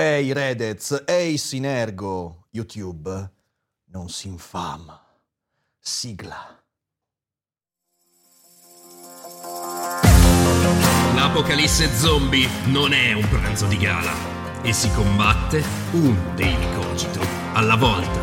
Ehi Redez, ehi Sinergo, YouTube, non si infama. Sigla. L'apocalisse zombie non è un pranzo di gala e si combatte un daily cogito alla volta.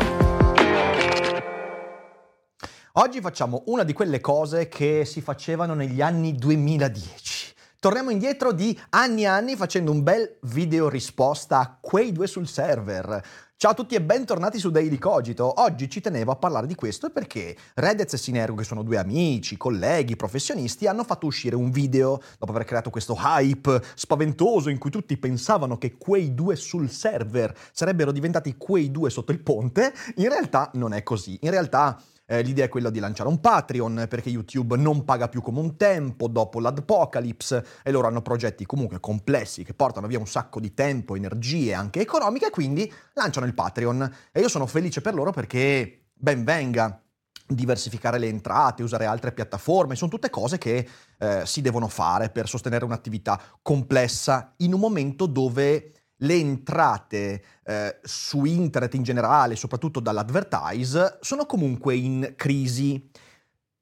Oggi facciamo una di quelle cose che si facevano negli anni 2010. Torniamo indietro di anni e anni facendo un bel video risposta a quei due sul server. Ciao a tutti e bentornati su Daily Cogito. Oggi ci tenevo a parlare di questo perché Redez e Sinergo, che sono due amici, colleghi, professionisti, hanno fatto uscire un video dopo aver creato questo hype spaventoso in cui tutti pensavano che quei due sul server sarebbero diventati quei due sotto il ponte. In realtà non è così. In realtà eh, l'idea è quella di lanciare un Patreon perché YouTube non paga più come un tempo dopo l'Adpocalypse e loro hanno progetti comunque complessi che portano via un sacco di tempo, energie anche economiche, quindi lanciano il Patreon. E io sono felice per loro perché ben venga diversificare le entrate, usare altre piattaforme, sono tutte cose che eh, si devono fare per sostenere un'attività complessa in un momento dove le entrate eh, su internet in generale, soprattutto dall'advertise, sono comunque in crisi.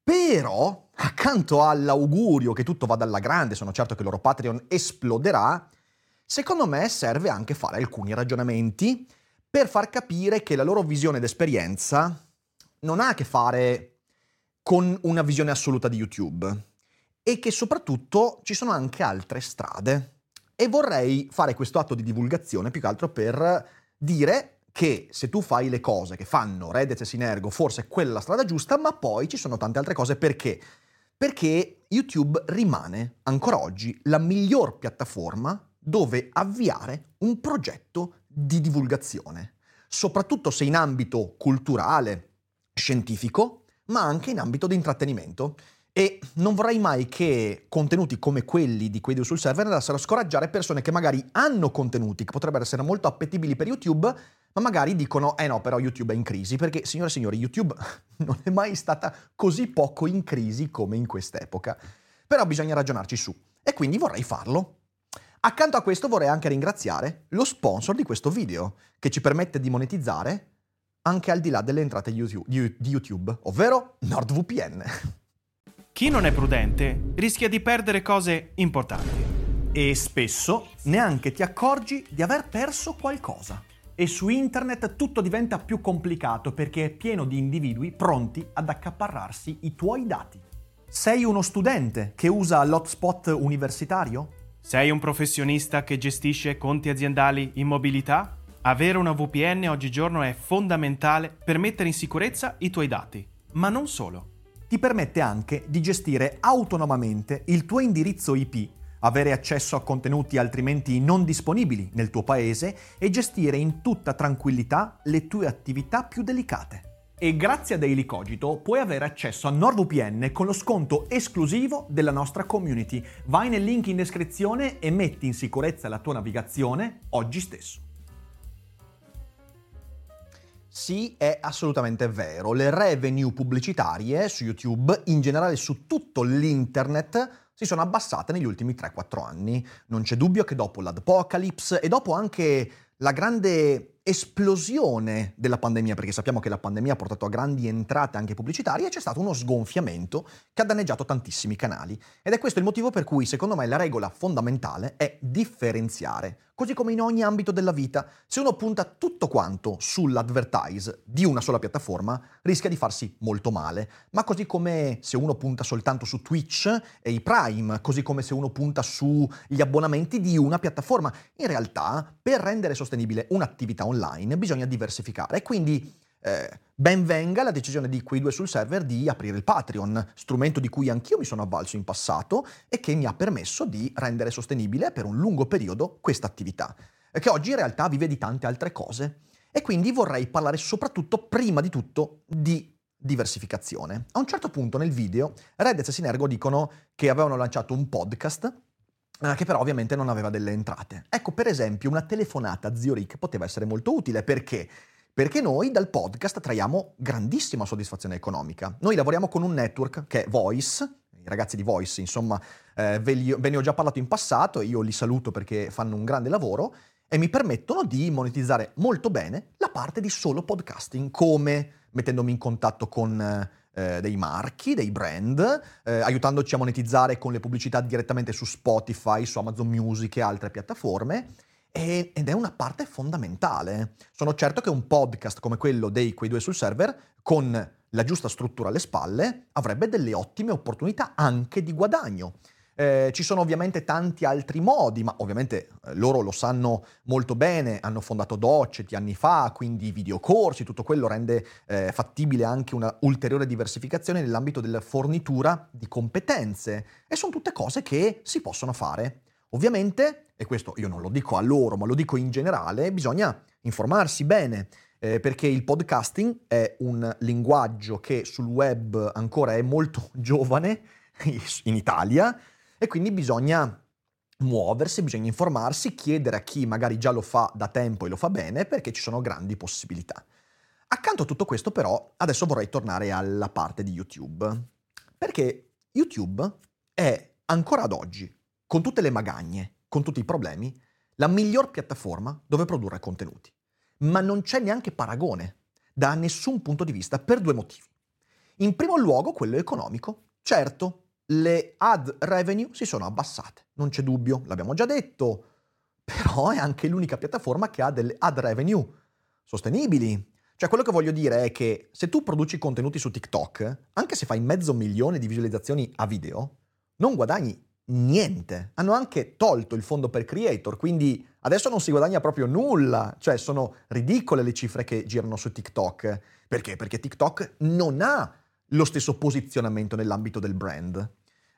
Però, accanto all'augurio che tutto vada alla grande, sono certo che il loro Patreon esploderà, secondo me serve anche fare alcuni ragionamenti per far capire che la loro visione d'esperienza non ha a che fare con una visione assoluta di YouTube e che soprattutto ci sono anche altre strade. E vorrei fare questo atto di divulgazione più che altro per dire che se tu fai le cose che fanno Reddit e Sinergo, forse è quella la strada giusta, ma poi ci sono tante altre cose. Perché? Perché YouTube rimane ancora oggi la miglior piattaforma dove avviare un progetto di divulgazione, soprattutto se in ambito culturale, scientifico, ma anche in ambito di intrattenimento. E non vorrei mai che contenuti come quelli di quei due sul server andassero a scoraggiare persone che magari hanno contenuti che potrebbero essere molto appetibili per YouTube, ma magari dicono, eh no, però YouTube è in crisi, perché, signore e signori, YouTube non è mai stata così poco in crisi come in quest'epoca. Però bisogna ragionarci su, e quindi vorrei farlo. Accanto a questo vorrei anche ringraziare lo sponsor di questo video, che ci permette di monetizzare anche al di là delle entrate di YouTube, ovvero NordVPN. Chi non è prudente rischia di perdere cose importanti. E spesso neanche ti accorgi di aver perso qualcosa. E su internet tutto diventa più complicato perché è pieno di individui pronti ad accaparrarsi i tuoi dati. Sei uno studente che usa l'hotspot universitario? Sei un professionista che gestisce conti aziendali in mobilità? Avere una VPN oggigiorno è fondamentale per mettere in sicurezza i tuoi dati. Ma non solo ti permette anche di gestire autonomamente il tuo indirizzo IP, avere accesso a contenuti altrimenti non disponibili nel tuo paese e gestire in tutta tranquillità le tue attività più delicate. E grazie a Daily Cogito puoi avere accesso a NordVPN con lo sconto esclusivo della nostra community. Vai nel link in descrizione e metti in sicurezza la tua navigazione oggi stesso. Sì, è assolutamente vero. Le revenue pubblicitarie su YouTube, in generale su tutto l'internet, si sono abbassate negli ultimi 3-4 anni. Non c'è dubbio che dopo l'Apocalypse e dopo anche la grande esplosione della pandemia, perché sappiamo che la pandemia ha portato a grandi entrate anche pubblicitarie, c'è stato uno sgonfiamento che ha danneggiato tantissimi canali. Ed è questo il motivo per cui, secondo me, la regola fondamentale è differenziare. Così come in ogni ambito della vita, se uno punta tutto quanto sull'advertise di una sola piattaforma, rischia di farsi molto male. Ma così come se uno punta soltanto su Twitch e i Prime, così come se uno punta sugli abbonamenti di una piattaforma, in realtà, per rendere sostenibile un'attività online bisogna diversificare. Quindi eh, ben venga la decisione di quei due sul server di aprire il Patreon, strumento di cui anch'io mi sono avvalso in passato e che mi ha permesso di rendere sostenibile per un lungo periodo questa attività. che oggi in realtà vive di tante altre cose. E quindi vorrei parlare soprattutto, prima di tutto, di diversificazione. A un certo punto nel video Reddit e Sinergo dicono che avevano lanciato un podcast eh, che però ovviamente non aveva delle entrate. Ecco, per esempio, una telefonata a Zio Rick poteva essere molto utile perché? Perché noi dal podcast traiamo grandissima soddisfazione economica. Noi lavoriamo con un network che è Voice, i ragazzi di Voice, insomma, eh, ve, li, ve ne ho già parlato in passato io li saluto perché fanno un grande lavoro e mi permettono di monetizzare molto bene la parte di solo podcasting, come mettendomi in contatto con eh, dei marchi, dei brand, eh, aiutandoci a monetizzare con le pubblicità direttamente su Spotify, su Amazon Music e altre piattaforme. ed è una parte fondamentale. Sono certo che un podcast come quello dei Quei due sul server, con la giusta struttura alle spalle, avrebbe delle ottime opportunità anche di guadagno. Eh, ci sono ovviamente tanti altri modi, ma ovviamente eh, loro lo sanno molto bene, hanno fondato Docet anni fa, quindi videocorsi, tutto quello rende eh, fattibile anche una ulteriore diversificazione nell'ambito della fornitura di competenze e sono tutte cose che si possono fare. Ovviamente, e questo io non lo dico a loro, ma lo dico in generale, bisogna informarsi bene. Eh, perché il podcasting è un linguaggio che sul web ancora è molto giovane in Italia, e quindi bisogna muoversi, bisogna informarsi, chiedere a chi magari già lo fa da tempo e lo fa bene perché ci sono grandi possibilità. Accanto a tutto questo però adesso vorrei tornare alla parte di YouTube, perché YouTube è ancora ad oggi, con tutte le magagne, con tutti i problemi, la miglior piattaforma dove produrre contenuti. Ma non c'è neanche paragone da nessun punto di vista per due motivi. In primo luogo quello economico. Certo, le ad revenue si sono abbassate, non c'è dubbio, l'abbiamo già detto, però è anche l'unica piattaforma che ha delle ad revenue sostenibili. Cioè quello che voglio dire è che se tu produci contenuti su TikTok, anche se fai mezzo milione di visualizzazioni a video, non guadagni niente. Hanno anche tolto il fondo per creator, quindi adesso non si guadagna proprio nulla. Cioè sono ridicole le cifre che girano su TikTok. Perché? Perché TikTok non ha lo stesso posizionamento nell'ambito del brand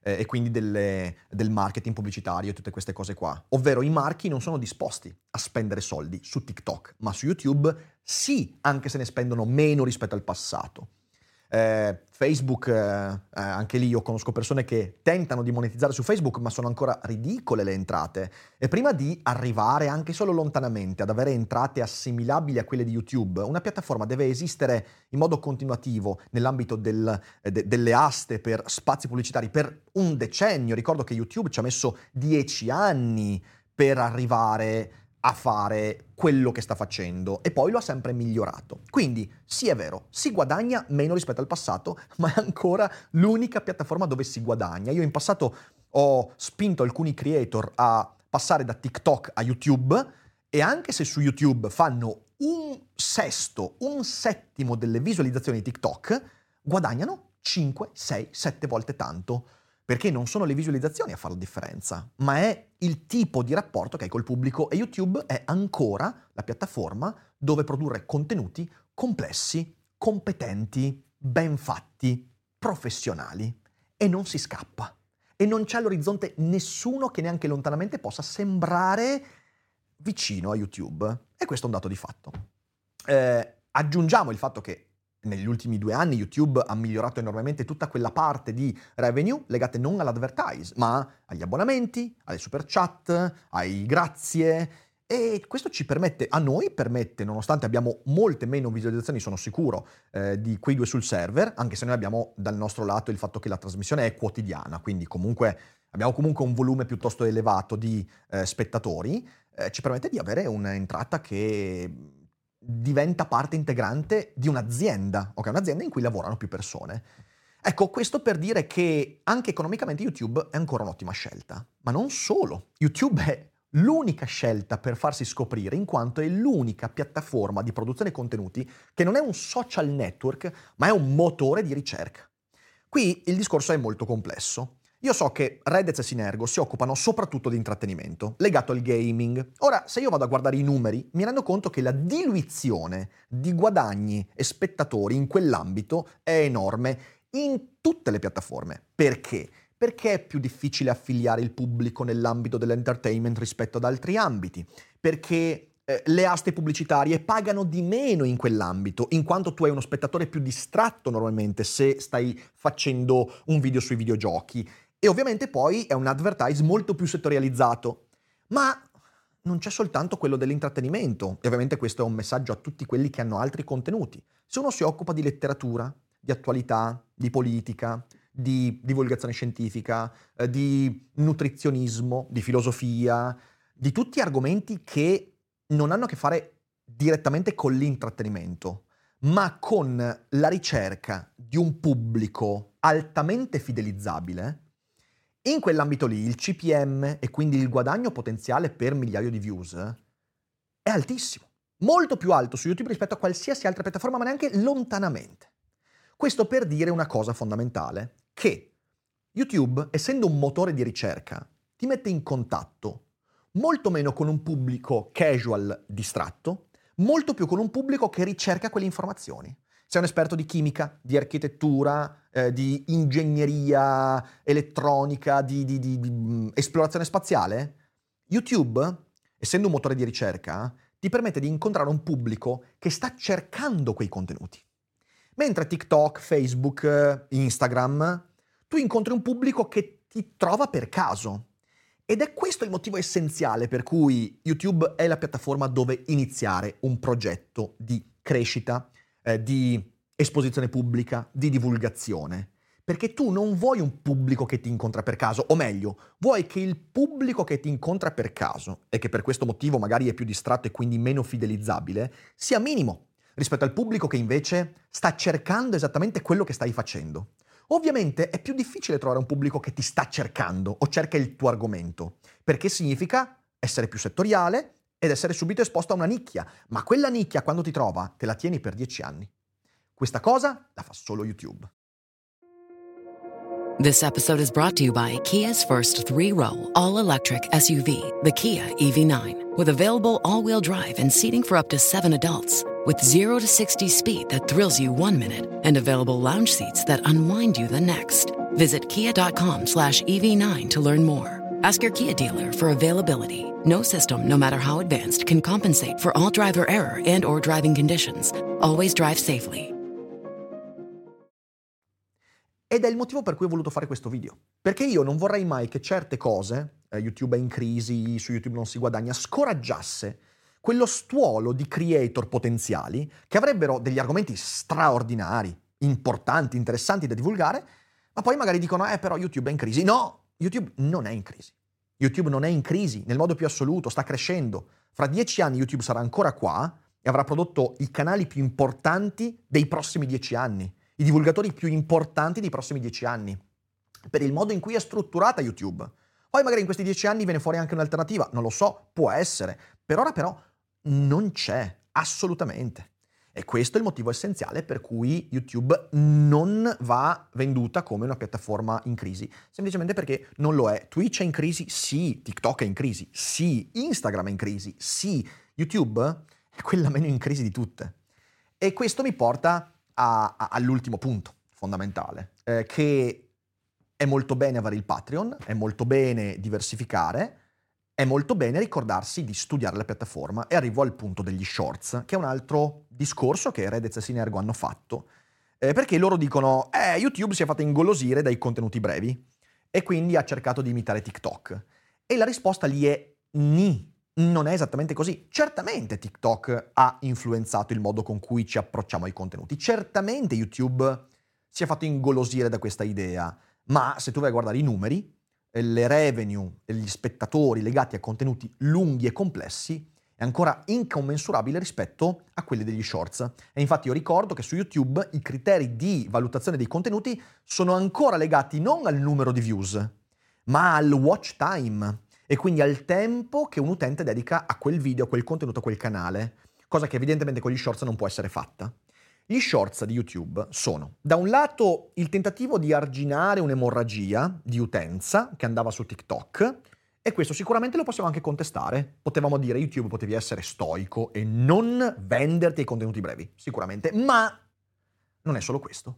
eh, e quindi delle, del marketing pubblicitario e tutte queste cose qua. Ovvero i marchi non sono disposti a spendere soldi su TikTok, ma su YouTube sì, anche se ne spendono meno rispetto al passato. Eh, Facebook, eh, eh, anche lì io conosco persone che tentano di monetizzare su Facebook, ma sono ancora ridicole le entrate. E prima di arrivare anche solo lontanamente ad avere entrate assimilabili a quelle di YouTube, una piattaforma deve esistere in modo continuativo nell'ambito del, eh, de, delle aste per spazi pubblicitari per un decennio. Ricordo che YouTube ci ha messo dieci anni per arrivare a fare quello che sta facendo e poi lo ha sempre migliorato. Quindi sì è vero, si guadagna meno rispetto al passato, ma è ancora l'unica piattaforma dove si guadagna. Io in passato ho spinto alcuni creator a passare da TikTok a YouTube e anche se su YouTube fanno un sesto, un settimo delle visualizzazioni di TikTok, guadagnano 5, 6, 7 volte tanto perché non sono le visualizzazioni a fare la differenza, ma è il tipo di rapporto che hai col pubblico e YouTube è ancora la piattaforma dove produrre contenuti complessi, competenti, ben fatti, professionali e non si scappa. E non c'è all'orizzonte nessuno che neanche lontanamente possa sembrare vicino a YouTube. E questo è un dato di fatto. Eh, aggiungiamo il fatto che negli ultimi due anni YouTube ha migliorato enormemente tutta quella parte di revenue legate non all'advertise, ma agli abbonamenti, alle super chat, ai grazie. E questo ci permette, a noi permette, nonostante abbiamo molte meno visualizzazioni, sono sicuro, eh, di quei due sul server, anche se noi abbiamo dal nostro lato il fatto che la trasmissione è quotidiana, quindi comunque abbiamo comunque un volume piuttosto elevato di eh, spettatori, eh, ci permette di avere un'entrata che diventa parte integrante di un'azienda, ok? Un'azienda in cui lavorano più persone. Ecco, questo per dire che anche economicamente YouTube è ancora un'ottima scelta. Ma non solo. YouTube è l'unica scelta per farsi scoprire in quanto è l'unica piattaforma di produzione contenuti che non è un social network, ma è un motore di ricerca. Qui il discorso è molto complesso. Io so che Reddit e Sinergo si occupano soprattutto di intrattenimento, legato al gaming. Ora, se io vado a guardare i numeri, mi rendo conto che la diluizione di guadagni e spettatori in quell'ambito è enorme in tutte le piattaforme. Perché? Perché è più difficile affiliare il pubblico nell'ambito dell'entertainment rispetto ad altri ambiti? perché eh, le aste pubblicitarie pagano di meno in quell'ambito, in quanto tu hai uno spettatore più distratto normalmente se stai facendo un video sui videogiochi. E ovviamente poi è un advertise molto più settorializzato. Ma non c'è soltanto quello dell'intrattenimento, e ovviamente questo è un messaggio a tutti quelli che hanno altri contenuti. Se uno si occupa di letteratura, di attualità, di politica, di divulgazione scientifica, eh, di nutrizionismo, di filosofia, di tutti argomenti che non hanno a che fare direttamente con l'intrattenimento, ma con la ricerca di un pubblico altamente fidelizzabile, in quell'ambito lì il CPM e quindi il guadagno potenziale per migliaio di views è altissimo, molto più alto su YouTube rispetto a qualsiasi altra piattaforma, ma neanche lontanamente. Questo per dire una cosa fondamentale, che YouTube, essendo un motore di ricerca, ti mette in contatto molto meno con un pubblico casual distratto, molto più con un pubblico che ricerca quelle informazioni. Sei un esperto di chimica, di architettura, eh, di ingegneria elettronica, di, di, di, di mm, esplorazione spaziale? YouTube, essendo un motore di ricerca, ti permette di incontrare un pubblico che sta cercando quei contenuti. Mentre TikTok, Facebook, Instagram, tu incontri un pubblico che ti trova per caso, ed è questo il motivo essenziale per cui YouTube è la piattaforma dove iniziare un progetto di crescita, eh, di esposizione pubblica, di divulgazione. Perché tu non vuoi un pubblico che ti incontra per caso, o meglio, vuoi che il pubblico che ti incontra per caso, e che per questo motivo magari è più distratto e quindi meno fidelizzabile, sia minimo rispetto al pubblico che invece sta cercando esattamente quello che stai facendo. Ovviamente è più difficile trovare un pubblico che ti sta cercando o cerca il tuo argomento, perché significa essere più settoriale ed essere subito esposto a una nicchia, ma quella nicchia quando ti trova te la tieni per dieci anni. Questa cosa la fa solo YouTube. This episode is brought to you by Kia's first three-row all-electric SUV, the Kia EV9, with available all-wheel drive and seating for up to seven adults. with 0 to 60 speed that thrills you one minute and available lounge seats that unwind you the next. Visit kia.com slash EV9 to learn more. Ask your Kia dealer for availability. No system, no matter how advanced, can compensate for all driver error and or driving conditions. Always drive safely. Ed è il motivo per cui ho voluto fare questo video. Perché io non vorrei mai che certe cose, eh, YouTube è in crisi, su YouTube non si guadagna, scoraggiasse quello stuolo di creator potenziali che avrebbero degli argomenti straordinari, importanti, interessanti da divulgare, ma poi magari dicono, eh però YouTube è in crisi. No, YouTube non è in crisi. YouTube non è in crisi nel modo più assoluto, sta crescendo. Fra dieci anni YouTube sarà ancora qua e avrà prodotto i canali più importanti dei prossimi dieci anni, i divulgatori più importanti dei prossimi dieci anni, per il modo in cui è strutturata YouTube. Poi magari in questi dieci anni viene fuori anche un'alternativa, non lo so, può essere. Per ora però non c'è, assolutamente. E questo è il motivo essenziale per cui YouTube non va venduta come una piattaforma in crisi, semplicemente perché non lo è. Twitch è in crisi? Sì. TikTok è in crisi? Sì. Instagram è in crisi? Sì. YouTube è quella meno in crisi di tutte. E questo mi porta a, a, all'ultimo punto fondamentale, eh, che è molto bene avere il Patreon, è molto bene diversificare, è molto bene ricordarsi di studiare la piattaforma e arrivo al punto degli shorts, che è un altro discorso che Redez e Sinergo hanno fatto, eh, perché loro dicono, eh, YouTube si è fatto ingolosire dai contenuti brevi e quindi ha cercato di imitare TikTok. E la risposta lì è ni, non è esattamente così. Certamente TikTok ha influenzato il modo con cui ci approcciamo ai contenuti, certamente YouTube si è fatto ingolosire da questa idea, ma se tu vai a guardare i numeri, le revenue degli spettatori legati a contenuti lunghi e complessi è ancora incommensurabile rispetto a quelli degli shorts. E infatti io ricordo che su YouTube i criteri di valutazione dei contenuti sono ancora legati non al numero di views, ma al watch time e quindi al tempo che un utente dedica a quel video, a quel contenuto, a quel canale, cosa che evidentemente con gli shorts non può essere fatta. Gli shorts di YouTube sono, da un lato, il tentativo di arginare un'emorragia di utenza che andava su TikTok, e questo sicuramente lo possiamo anche contestare. Potevamo dire YouTube potevi essere stoico e non venderti i contenuti brevi, sicuramente, ma non è solo questo.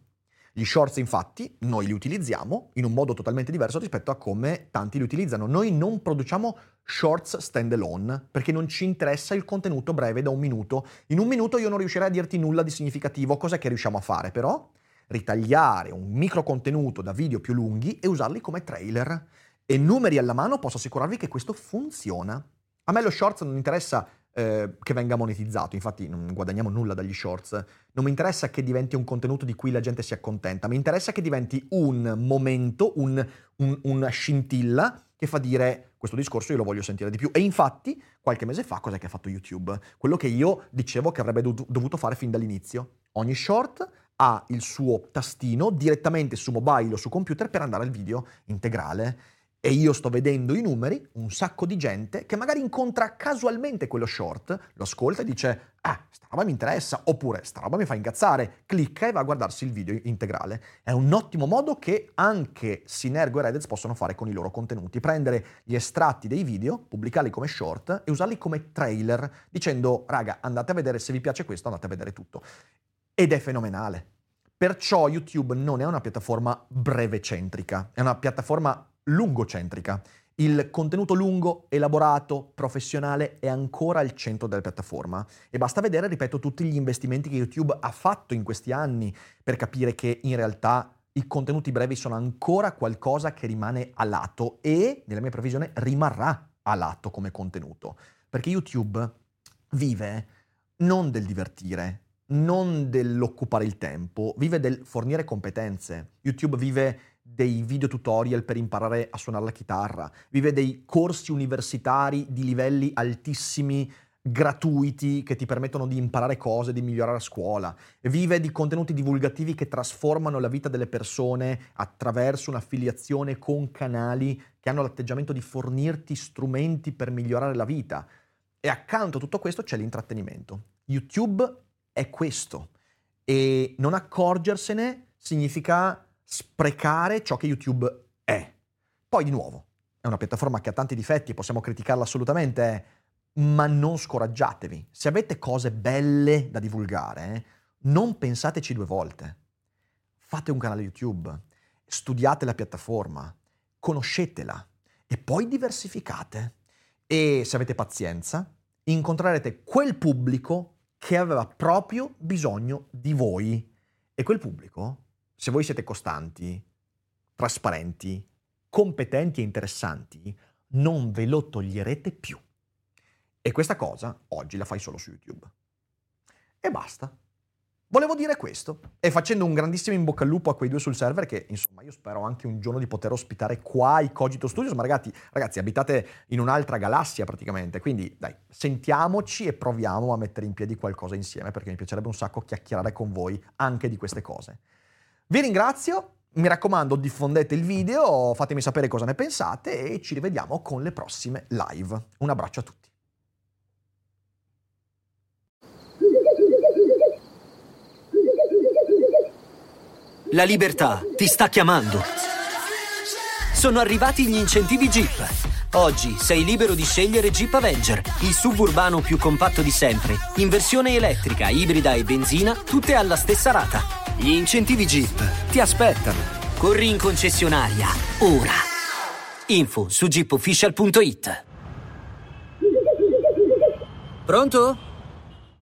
Gli shorts infatti noi li utilizziamo in un modo totalmente diverso rispetto a come tanti li utilizzano. Noi non produciamo shorts standalone perché non ci interessa il contenuto breve da un minuto. In un minuto io non riuscirei a dirti nulla di significativo, cos'è che riusciamo a fare però? Ritagliare un micro contenuto da video più lunghi e usarli come trailer. E numeri alla mano posso assicurarvi che questo funziona. A me lo shorts non interessa eh, che venga monetizzato, infatti non guadagniamo nulla dagli shorts, non mi interessa che diventi un contenuto di cui la gente si accontenta, mi interessa che diventi un momento, un, un, una scintilla che fa dire questo discorso io lo voglio sentire di più. E infatti qualche mese fa cos'è che ha fatto YouTube? Quello che io dicevo che avrebbe dovuto fare fin dall'inizio. Ogni short ha il suo tastino direttamente su mobile o su computer per andare al video integrale e io sto vedendo i numeri, un sacco di gente che magari incontra casualmente quello short, lo ascolta e dice ah, sta roba mi interessa, oppure sta roba mi fa incazzare, clicca e va a guardarsi il video integrale. È un ottimo modo che anche Sinergo e Reddit possono fare con i loro contenuti, prendere gli estratti dei video, pubblicarli come short e usarli come trailer, dicendo raga andate a vedere se vi piace questo, andate a vedere tutto. Ed è fenomenale. Perciò YouTube non è una piattaforma breve centrica, è una piattaforma lungocentrica. Il contenuto lungo, elaborato, professionale è ancora al centro della piattaforma e basta vedere, ripeto, tutti gli investimenti che YouTube ha fatto in questi anni per capire che in realtà i contenuti brevi sono ancora qualcosa che rimane a lato e, nella mia previsione, rimarrà a lato come contenuto. Perché YouTube vive non del divertire, non dell'occupare il tempo, vive del fornire competenze. YouTube vive dei video tutorial per imparare a suonare la chitarra, vive dei corsi universitari di livelli altissimi gratuiti che ti permettono di imparare cose, di migliorare a scuola, vive di contenuti divulgativi che trasformano la vita delle persone attraverso un'affiliazione con canali che hanno l'atteggiamento di fornirti strumenti per migliorare la vita. E accanto a tutto questo c'è l'intrattenimento. YouTube è questo e non accorgersene significa sprecare ciò che YouTube è. Poi di nuovo, è una piattaforma che ha tanti difetti, possiamo criticarla assolutamente, ma non scoraggiatevi. Se avete cose belle da divulgare, non pensateci due volte. Fate un canale YouTube, studiate la piattaforma, conoscetela e poi diversificate. E se avete pazienza, incontrerete quel pubblico che aveva proprio bisogno di voi. E quel pubblico se voi siete costanti, trasparenti, competenti e interessanti, non ve lo toglierete più. E questa cosa oggi la fai solo su YouTube. E basta. Volevo dire questo e facendo un grandissimo in bocca al lupo a quei due sul server che insomma io spero anche un giorno di poter ospitare qua i Cogito Studios, ma ragazzi, ragazzi abitate in un'altra galassia praticamente, quindi dai, sentiamoci e proviamo a mettere in piedi qualcosa insieme perché mi piacerebbe un sacco chiacchierare con voi anche di queste cose. Vi ringrazio, mi raccomando diffondete il video, fatemi sapere cosa ne pensate e ci rivediamo con le prossime live. Un abbraccio a tutti. La libertà ti sta chiamando. Sono arrivati gli incentivi Jeep. Oggi sei libero di scegliere Jeep Avenger, il suburbano più compatto di sempre, in versione elettrica, ibrida e benzina, tutte alla stessa rata. Gli incentivi Jeep ti aspettano. Corri in concessionaria, ora. Info su jeepofficial.it. Pronto?